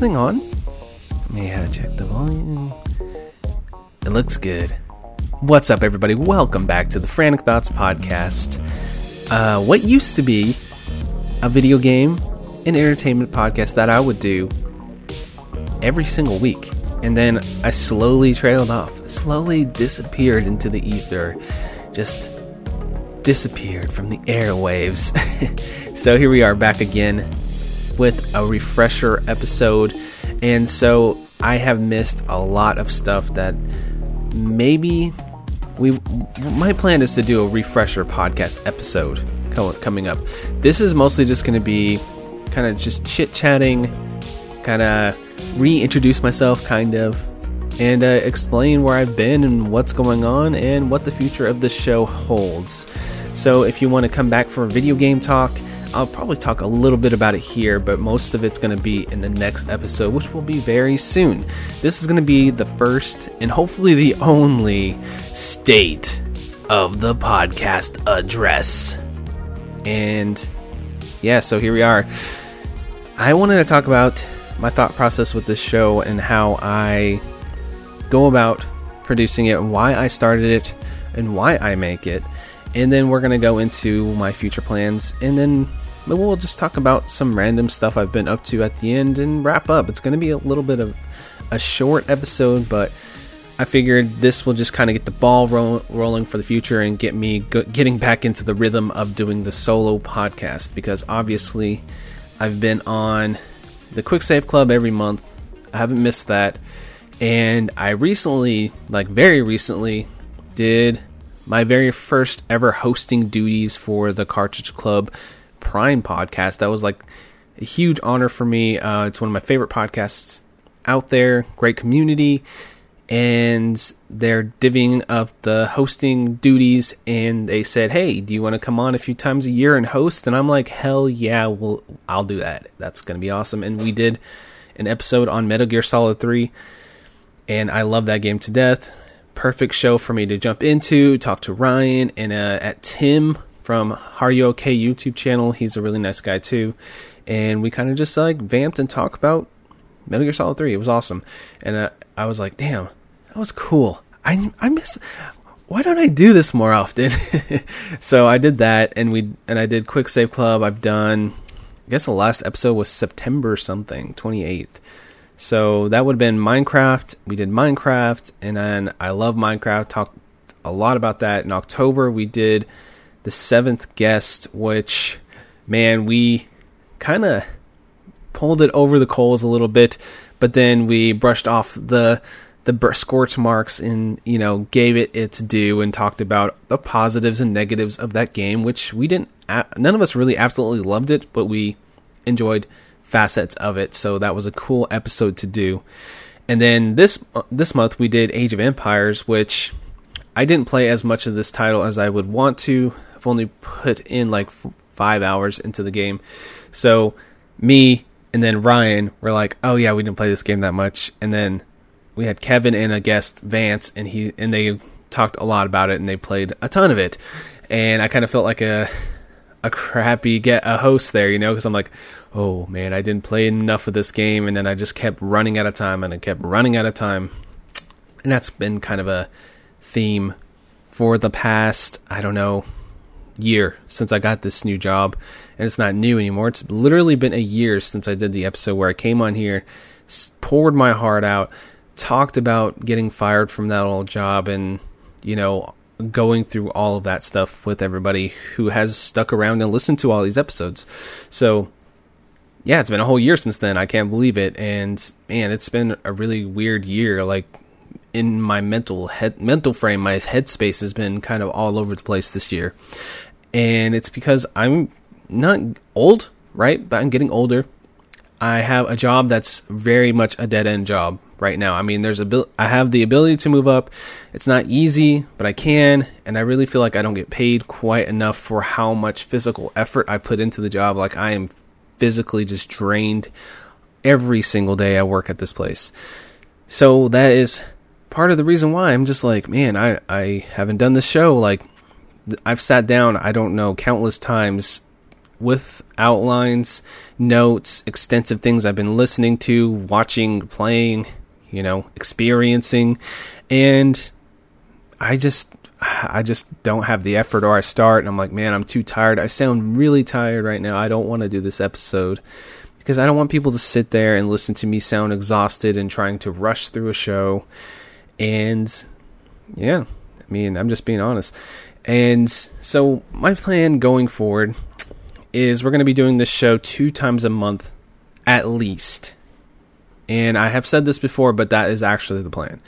thing on? Uh, check the volume. It looks good. What's up, everybody? Welcome back to the Frantic Thoughts podcast. Uh, what used to be a video game and entertainment podcast that I would do every single week. And then I slowly trailed off, slowly disappeared into the ether, just disappeared from the airwaves. so here we are back again with a refresher episode. And so I have missed a lot of stuff that maybe we my plan is to do a refresher podcast episode coming up. This is mostly just going to be kind of just chit chatting, kind of reintroduce myself, kind of, and uh, explain where I've been and what's going on and what the future of the show holds. So if you want to come back for a video game talk, I'll probably talk a little bit about it here, but most of it's going to be in the next episode, which will be very soon. This is going to be the first and hopefully the only state of the podcast address. And yeah, so here we are. I wanted to talk about my thought process with this show and how I go about producing it, why I started it, and why I make it and then we're going to go into my future plans and then we'll just talk about some random stuff I've been up to at the end and wrap up. It's going to be a little bit of a short episode, but I figured this will just kind of get the ball ro- rolling for the future and get me getting back into the rhythm of doing the solo podcast because obviously I've been on the Quick Save Club every month. I haven't missed that. And I recently, like very recently, did my very first ever hosting duties for the Cartridge Club Prime podcast. That was like a huge honor for me. Uh, it's one of my favorite podcasts out there. Great community. And they're divvying up the hosting duties, and they said, "Hey, do you want to come on a few times a year and host?" And I'm like, "Hell yeah, well, I'll do that. That's gonna be awesome." And we did an episode on Metal Gear Solid 3, and I love that game to death perfect show for me to jump into, talk to Ryan and uh, at Tim from You Okay YouTube channel. He's a really nice guy too, and we kind of just like vamped and talked about Metal Gear Solid Three. It was awesome, and uh, I was like, damn, that was cool. I I miss. Why don't I do this more often? so I did that, and we and I did Quick Save Club. I've done. I guess the last episode was September something, twenty eighth. So that would have been Minecraft. We did Minecraft, and then I love Minecraft. Talked a lot about that in October. We did the seventh guest, which man, we kind of pulled it over the coals a little bit, but then we brushed off the the scorch marks and you know gave it its due and talked about the positives and negatives of that game, which we didn't. None of us really absolutely loved it, but we enjoyed facets of it. So that was a cool episode to do. And then this uh, this month we did Age of Empires, which I didn't play as much of this title as I would want to. I've only put in like f- five hours into the game. So me and then Ryan were like, "Oh yeah, we didn't play this game that much." And then we had Kevin and a guest Vance, and he and they talked a lot about it, and they played a ton of it. And I kind of felt like a a crappy get a host there, you know, because I'm like, oh man, I didn't play enough of this game, and then I just kept running out of time, and I kept running out of time, and that's been kind of a theme for the past, I don't know, year since I got this new job, and it's not new anymore. It's literally been a year since I did the episode where I came on here, poured my heart out, talked about getting fired from that old job, and you know going through all of that stuff with everybody who has stuck around and listened to all these episodes. So, yeah, it's been a whole year since then. I can't believe it. And man, it's been a really weird year. Like in my mental head, mental frame, my headspace has been kind of all over the place this year. And it's because I'm not old, right? But I'm getting older. I have a job that's very much a dead end job right now. I mean, there's a I have the ability to move up. It's not easy, but I can, and I really feel like I don't get paid quite enough for how much physical effort I put into the job. Like I am physically just drained every single day I work at this place. So that is part of the reason why I'm just like, man, I I haven't done this show like I've sat down, I don't know, countless times with outlines, notes, extensive things I've been listening to, watching, playing, you know, experiencing, and I just I just don't have the effort or I start and I'm like, man, I'm too tired. I sound really tired right now. I don't want to do this episode because I don't want people to sit there and listen to me sound exhausted and trying to rush through a show. And yeah, I mean, I'm just being honest. And so my plan going forward is we're going to be doing this show two times a month at least. And I have said this before, but that is actually the plan.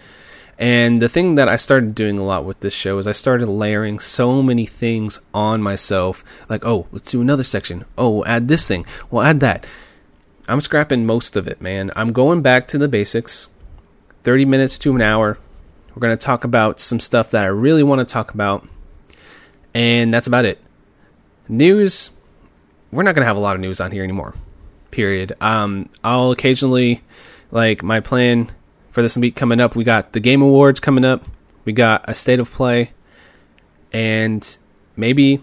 And the thing that I started doing a lot with this show is I started layering so many things on myself. Like, oh, let's do another section. Oh, we'll add this thing. We'll add that. I'm scrapping most of it, man. I'm going back to the basics 30 minutes to an hour. We're going to talk about some stuff that I really want to talk about. And that's about it. News, we're not going to have a lot of news on here anymore. Period. Um, I'll occasionally, like, my plan for this week coming up. We got the Game Awards coming up. We got a state of play, and maybe,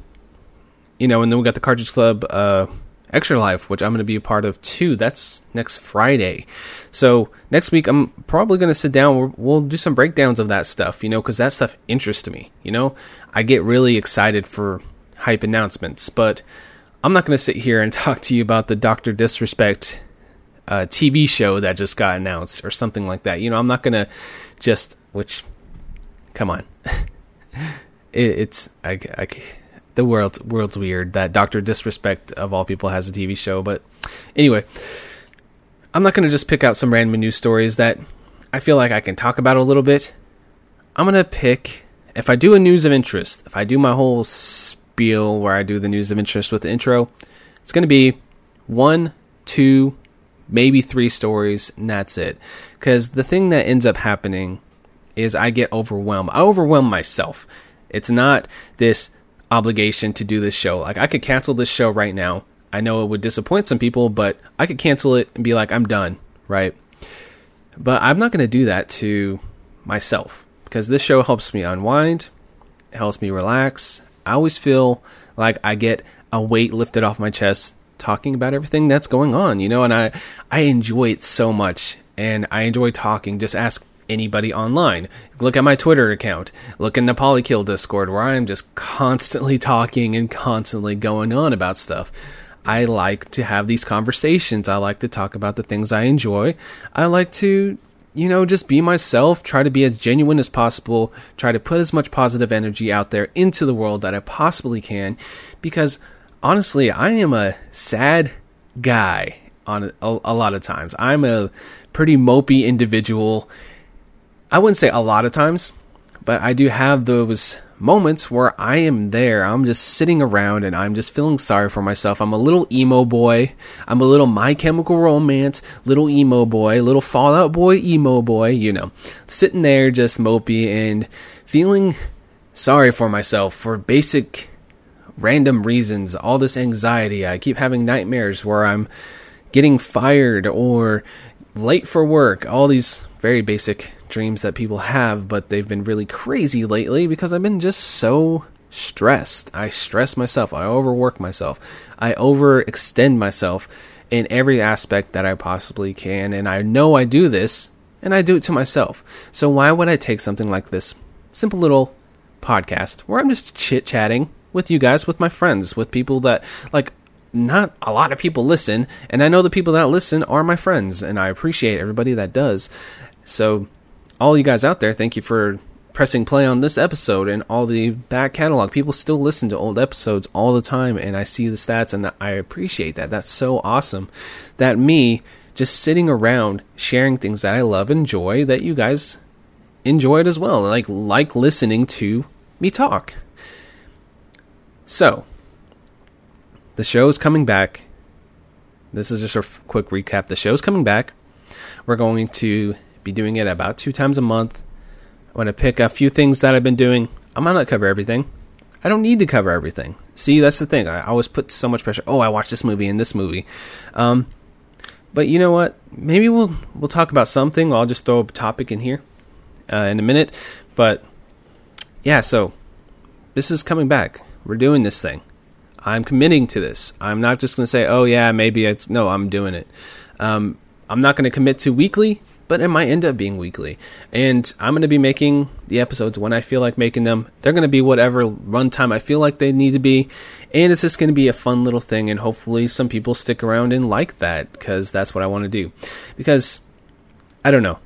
you know, and then we got the Cartridge Club uh, Extra Life, which I'm going to be a part of too. That's next Friday. So next week, I'm probably going to sit down. We'll, do some breakdowns of that stuff, you know, because that stuff interests me. You know, I get really excited for hype announcements, but I'm not going to sit here and talk to you about the Doctor Disrespect uh, TV show that just got announced or something like that. You know, I'm not gonna just which, come on, it, it's I, I, the world world's weird that Doctor Disrespect of all people has a TV show, but anyway, I'm not gonna just pick out some random news stories that I feel like I can talk about a little bit. I'm gonna pick if I do a news of interest, if I do my whole spiel where I do the news of interest with the intro, it's gonna be one, two, maybe three stories, and that's it. Because the thing that ends up happening is I get overwhelmed. I overwhelm myself. It's not this obligation to do this show. Like I could cancel this show right now. I know it would disappoint some people, but I could cancel it and be like, I'm done, right? But I'm not going to do that to myself because this show helps me unwind, it helps me relax. I always feel like I get a weight lifted off my chest talking about everything that's going on, you know, and I I enjoy it so much and I enjoy talking. Just ask anybody online. Look at my Twitter account. Look in the Polykill Discord where I'm just constantly talking and constantly going on about stuff. I like to have these conversations. I like to talk about the things I enjoy. I like to, you know, just be myself, try to be as genuine as possible, try to put as much positive energy out there into the world that I possibly can because honestly, I am a sad guy on a, a, lot of times. I'm a pretty mopey individual. I wouldn't say a lot of times, but I do have those moments where I am there. I'm just sitting around and I'm just feeling sorry for myself. I'm a little emo boy. I'm a little My Chemical Romance, little emo boy, little Fall Out Boy, emo boy, you know, sitting there just mopey and feeling sorry for myself for basic random reasons, all this anxiety. I keep having nightmares where I'm getting fired or late for work, all these very basic dreams that people have, but they've been really crazy lately because I've been just so stressed. I stress myself, I overwork myself, I overextend myself in every aspect that I possibly can, and I know I do this, and I do it to myself. So why would I take something like this simple little podcast where I'm just chit chatting with you guys, with my friends, with people that like not a lot of people listen, and I know the people that listen are my friends, and I appreciate everybody that does. So, all you guys out there, thank you for pressing play on this episode and all the back catalog. People still listen to old episodes all the time, and I see the stats, and I appreciate that. That's so awesome. That me just sitting around sharing things that I love and enjoy, that you guys enjoy it as well. Like like listening to me talk. So, the show is coming back. This is just a quick recap. The show's coming back. We're going to be doing it about two times a month. I want to pick a few things that I've been doing. I'm not going to cover everything. I don't need to cover everything. See, that's the thing. I always put so much pressure. Oh, I watched this movie and this movie. Um, but you know what? Maybe we'll we'll talk about something. I'll just throw a topic in here uh, in a minute. But yeah, so this is coming back. We're doing this thing. I'm committing to this. I'm not just going to say, oh, yeah, maybe it's. No, I'm doing it. Um, I'm not going to commit to weekly, but it might end up being weekly. And I'm going to be making the episodes when I feel like making them. They're going to be whatever runtime I feel like they need to be. And it's just going to be a fun little thing. And hopefully, some people stick around and like that because that's what I want to do. Because, I don't know.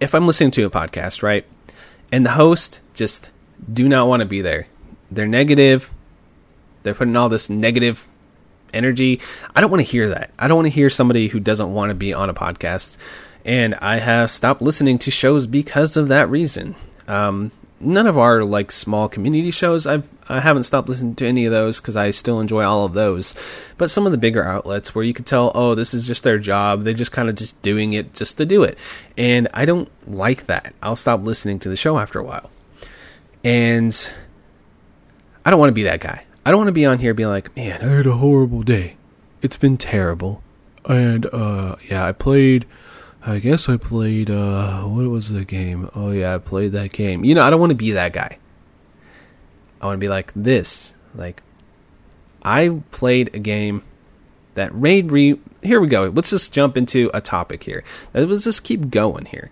If I'm listening to a podcast, right? And the host just do not want to be there. They're negative. They're putting all this negative energy. I don't want to hear that. I don't want to hear somebody who doesn't want to be on a podcast and I have stopped listening to shows because of that reason. Um, none of our like small community shows I've I haven't stopped listening to any of those because I still enjoy all of those. But some of the bigger outlets where you could tell, oh, this is just their job. They're just kind of just doing it just to do it, and I don't like that. I'll stop listening to the show after a while, and I don't want to be that guy. I don't want to be on here being like, man, I had a horrible day. It's been terrible, and uh, yeah, I played I guess I played, uh, what was the game? Oh, yeah, I played that game. You know, I don't want to be that guy. I want to be like this. Like, I played a game that made re. Here we go. Let's just jump into a topic here. Let's just keep going here.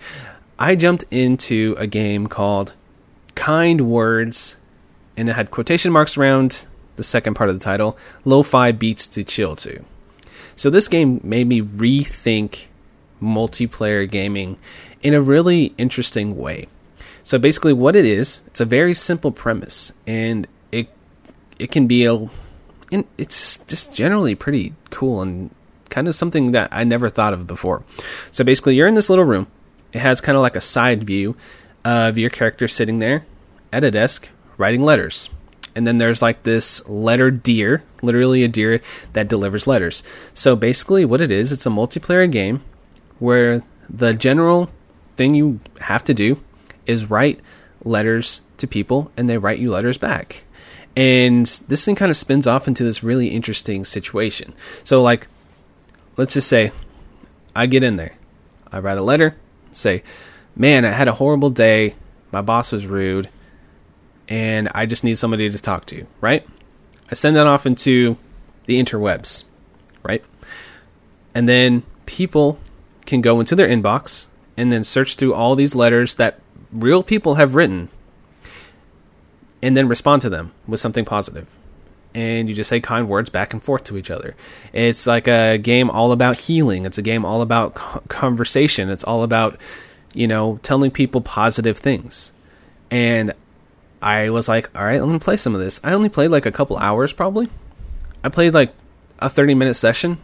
I jumped into a game called Kind Words, and it had quotation marks around the second part of the title Lo Fi Beats to Chill to. So this game made me rethink multiplayer gaming in a really interesting way. So basically, what it is, it's a very simple premise, and it it can be a, it's just generally pretty cool and kind of something that I never thought of before. So basically, you're in this little room. It has kind of like a side view of your character sitting there at a desk writing letters. And then there's like this letter deer, literally a deer that delivers letters. So basically, what it is, it's a multiplayer game where the general thing you have to do is write letters to people and they write you letters back. And this thing kind of spins off into this really interesting situation. So, like, let's just say I get in there, I write a letter, say, Man, I had a horrible day, my boss was rude, and I just need somebody to talk to, right? I send that off into the interwebs, right? And then people can go into their inbox and then search through all these letters that real people have written and then respond to them with something positive. And you just say kind words back and forth to each other. It's like a game all about healing. It's a game all about conversation. It's all about, you know, telling people positive things. And I was like, all right, I'm going to play some of this. I only played like a couple hours probably. I played like a 30 minute session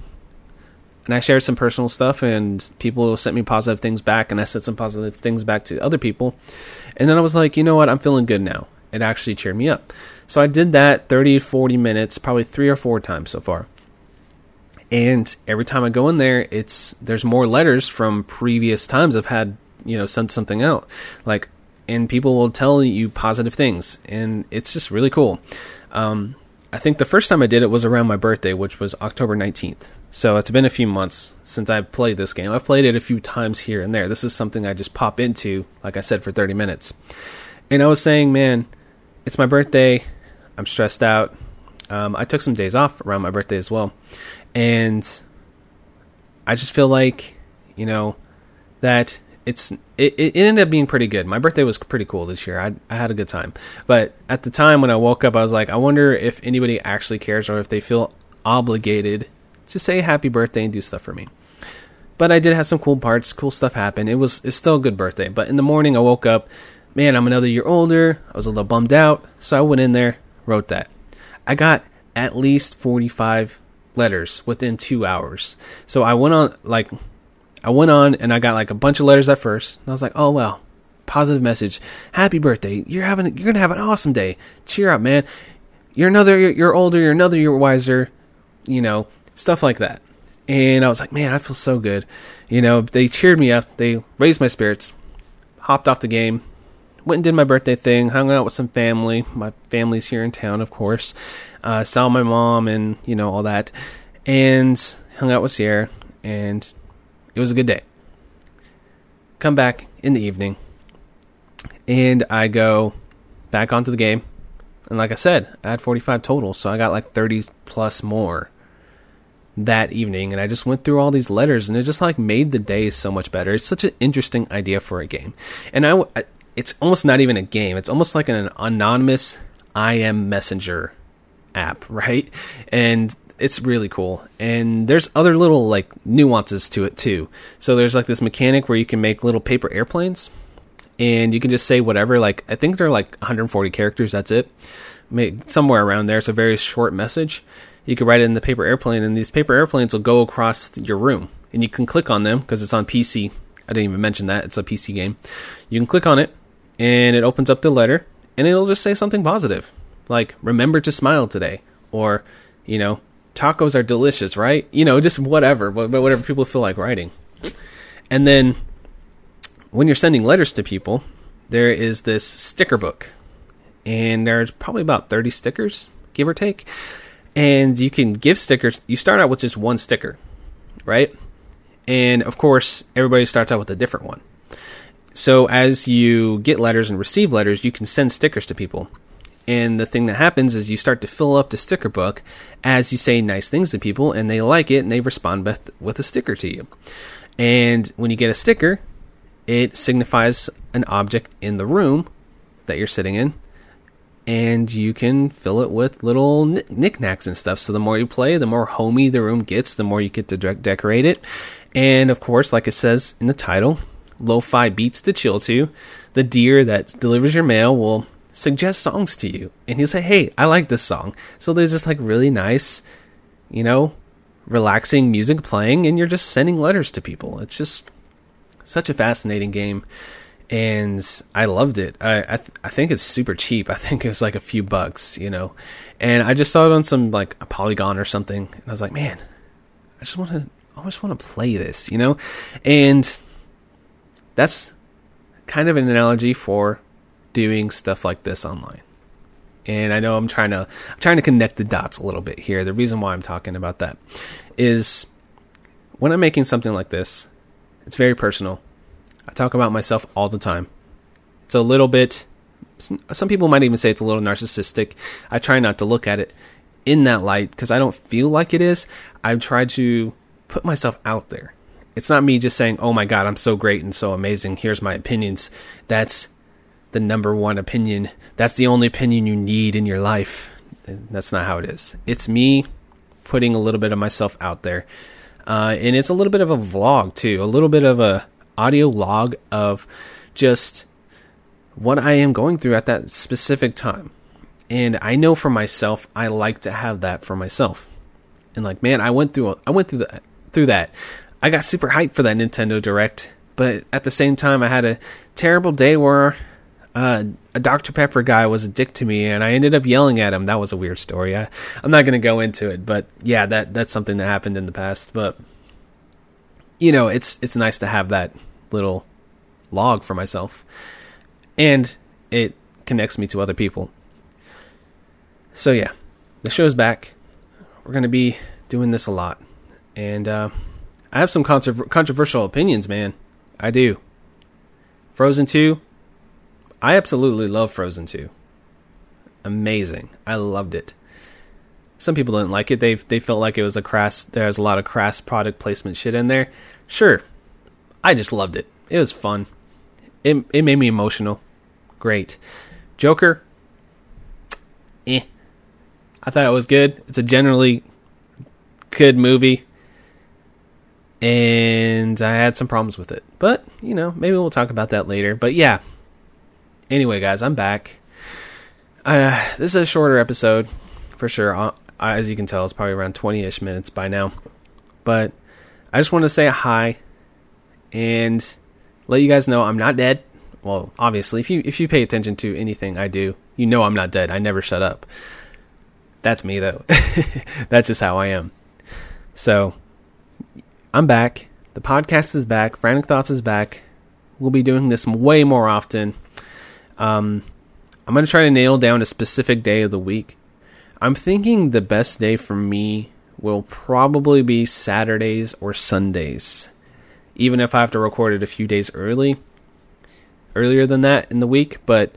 and I shared some personal stuff, and people sent me positive things back, and I said some positive things back to other people. And then I was like, you know what? I'm feeling good now. It actually cheered me up. So I did that 30, 40 minutes, probably three or four times so far. And every time I go in there, it's there's more letters from previous times I've had, you know, sent something out. Like, and people will tell you positive things, and it's just really cool. Um, I think the first time I did it was around my birthday, which was October 19th. So it's been a few months since I've played this game. I've played it a few times here and there. This is something I just pop into, like I said, for 30 minutes. And I was saying, man, it's my birthday. I'm stressed out. Um, I took some days off around my birthday as well. And I just feel like, you know, that it's it, it ended up being pretty good. My birthday was pretty cool this year. I I had a good time. But at the time when I woke up, I was like, I wonder if anybody actually cares or if they feel obligated to say happy birthday and do stuff for me. But I did have some cool parts, cool stuff happen. It was it's still a good birthday. But in the morning I woke up, man, I'm another year older. I was a little bummed out, so I went in there, wrote that. I got at least 45 letters within 2 hours. So I went on like I went on and I got like a bunch of letters at first. And I was like, oh well, positive message, happy birthday. You're having you're gonna have an awesome day. Cheer up, man. You're another you're older. You're another you're wiser. You know stuff like that. And I was like, man, I feel so good. You know, they cheered me up. They raised my spirits. Hopped off the game. Went and did my birthday thing. Hung out with some family. My family's here in town, of course. Uh, saw my mom and you know all that. And hung out with Sierra. And it was a good day. Come back in the evening, and I go back onto the game, And like I said, I had 45 total, so I got like 30 plus more that evening and I just went through all these letters and it just like made the day so much better. It's such an interesting idea for a game. And I it's almost not even a game. It's almost like an anonymous IM messenger app, right? And it's really cool. And there's other little like nuances to it too. So there's like this mechanic where you can make little paper airplanes and you can just say whatever like I think they're like 140 characters, that's it. Make Somewhere around there. It's a very short message you can write it in the paper airplane, and these paper airplanes will go across your room, and you can click on them because it's on PC. I didn't even mention that it's a PC game. You can click on it, and it opens up the letter, and it'll just say something positive, like "Remember to smile today," or you know, "Tacos are delicious," right? You know, just whatever, whatever people feel like writing. And then when you're sending letters to people, there is this sticker book, and there's probably about 30 stickers, give or take and you can give stickers. You start out with just one sticker, right? And of course, everybody starts out with a different one. So as you get letters and receive letters, you can send stickers to people. And the thing that happens is you start to fill up the sticker book as you say nice things to people, and they like it and they respond with, with a sticker to you. And when you get a sticker, it signifies an object in the room that you're sitting in and you can fill it with little knickknacks and stuff. So the more you play, the more homey the room gets, the more you get to de- decorate it. And of course, like it says in the title, lo-fi beats to chill to. The deer that delivers your mail will suggest songs to you, and he'll say, "Hey, I like this song." So there's this like really nice, you know, relaxing music playing, and you're just sending letters to people. It's just such a fascinating game and I loved it. I I, th- I, think it's super cheap. I think it was like a few bucks, you know. And I just saw it on some like a Polygon or something, and I was like, man, I just want to, I just want to play this, you know. And that's kind of an analogy for doing stuff like this online. And I know I'm trying to I'm trying to connect the dots a little bit here. The reason why I'm talking about that is when I'm making something like this, it's very personal I talk about myself all the time. It's a little bit, some people might even say it's a little narcissistic. I try not to look at it in that light because I don't feel like it is. I try to put myself out there. It's not me just saying, oh my God, I'm so great and so amazing. Here's my opinions. That's the number one opinion. That's the only opinion you need in your life. That's not how it is. It's me putting a little bit of myself out there. Uh, and it's a little bit of a vlog too, a little bit of a audio log of just what I am going through at that specific time. And I know for myself, I like to have that for myself. And like, man, I went through I went through that through that. I got super hyped for that Nintendo Direct, but at the same time, I had a terrible day where uh, a Dr. Pepper guy was a dick to me, and I ended up yelling at him. That was a weird story. I, I'm not going to go into it, but yeah, that that's something that happened in the past. But you know, it's it's nice to have that little log for myself, and it connects me to other people. So yeah, the show's back. We're gonna be doing this a lot, and uh, I have some controversial opinions, man. I do. Frozen Two. I absolutely love Frozen Two. Amazing. I loved it. Some people didn't like it. They they felt like it was a crass. There was a lot of crass product placement shit in there. Sure, I just loved it. It was fun. It it made me emotional. Great. Joker. Eh. I thought it was good. It's a generally good movie. And I had some problems with it. But, you know, maybe we'll talk about that later. But yeah. Anyway, guys, I'm back. Uh, this is a shorter episode for sure. Uh, as you can tell, it's probably around 20 ish minutes by now. But I just want to say hi and let you guys know I'm not dead. Well, obviously, if you if you pay attention to anything I do, you know I'm not dead. I never shut up. That's me though. That's just how I am. So, I'm back. The podcast is back. Frantic Thoughts is back. We'll be doing this way more often. Um, I'm going to try to nail down a specific day of the week. I'm thinking the best day for me will probably be Saturdays or Sundays. Even if I have to record it a few days early, earlier than that in the week, but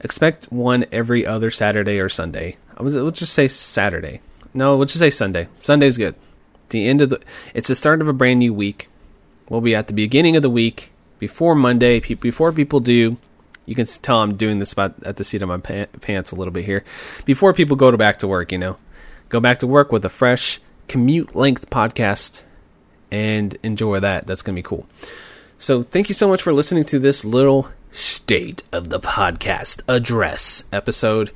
expect one every other Saturday or Sunday. I was let's just say Saturday. No, let's just say Sunday. Sunday's good. The end of the it's the start of a brand new week. We'll be at the beginning of the week before Monday. Before people do, you can tell I'm doing this about at the seat of my pants a little bit here. Before people go to back to work, you know, go back to work with a fresh commute length podcast and enjoy that. That's gonna be cool. So thank you so much for listening to this little state of the podcast address episode.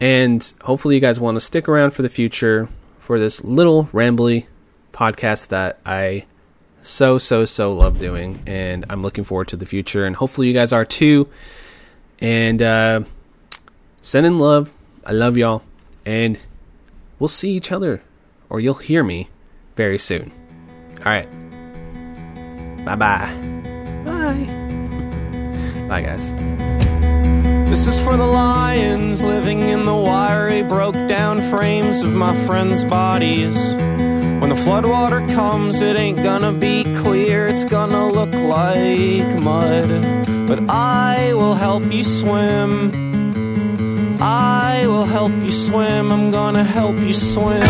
And hopefully, you guys want to stick around for the future for this little rambly podcast that I so, so, so love doing. And I'm looking forward to the future. And hopefully, you guys are too. And uh, send in love. I love y'all. And we'll see each other, or you'll hear me very soon. All right. Bye bye. Bye. Bye, guys. This is for the lions living in the wiry, broke down frames of my friends' bodies. When the floodwater comes, it ain't gonna be clear, it's gonna look like mud. But I will help you swim. I will help you swim, I'm gonna help you swim.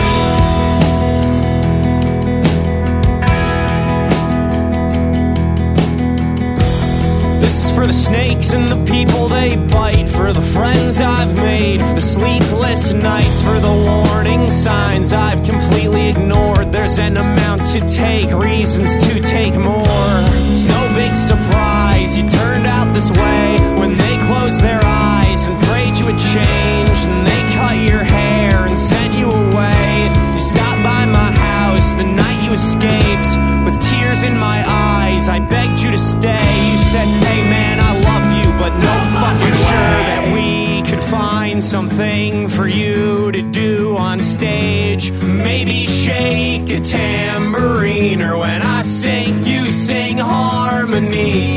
This is for the snakes and the people they bite, for the friends I've made, for the sleepless nights, for the warning signs I've completely ignored. There's an amount to take, reasons to take more. It's no big surprise you turned out this way when they closed their eyes and prayed you would change, and they cut your hair and sent you away. You stopped by my house the night you escaped with tears in my eyes. I begged you to stay. You said, Hey man, I love you, but no fucking sure that we could find something for you to do on stage. Maybe shake a tambourine, or when I sing, harmony.